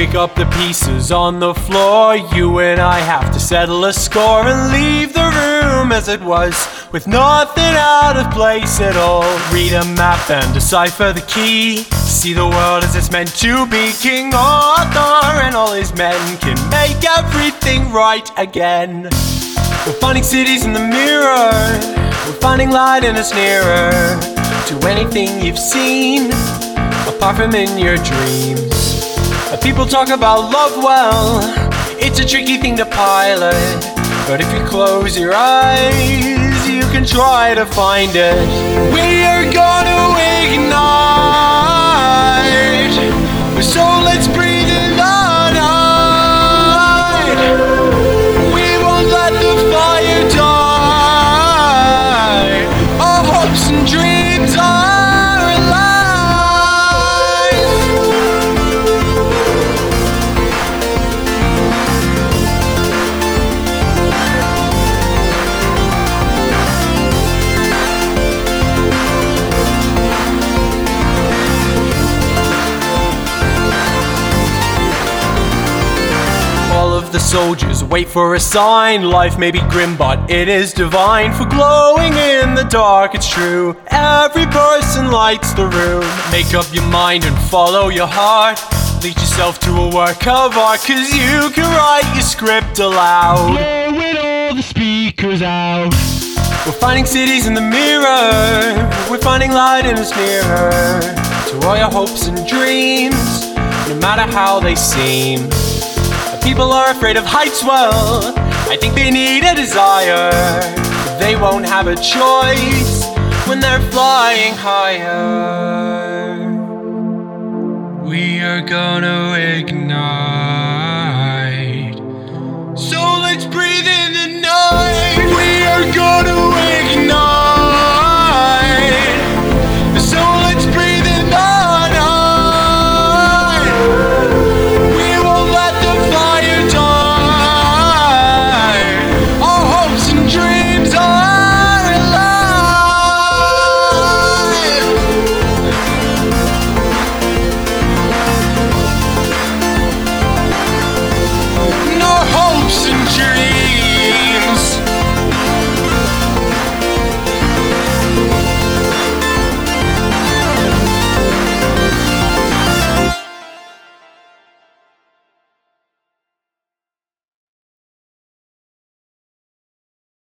Pick up the pieces on the floor. You and I have to settle a score and leave the room as it was, with nothing out of place at all. Read a map and decipher the key. See the world as it's meant to be. King Arthur and all his men can make everything right again. We're finding cities in the mirror. We're finding light in it's nearer to anything you've seen, apart from in your dreams. People talk about love well, it's a tricky thing to pilot. But if you close your eyes, you can try to find it. We are gonna of the soldiers wait for a sign. Life may be grim, but it is divine. For glowing in the dark, it's true. Every person lights the room. Make up your mind and follow your heart. Lead yourself to a work of art, cause you can write your script aloud. Blowing all the speakers out. We're finding cities in the mirror. We're finding light in it's nearer to all your hopes and dreams, no matter how they seem. People are afraid of heights, well, I think they need a desire. They won't have a choice when they're flying higher. We are gonna ignite.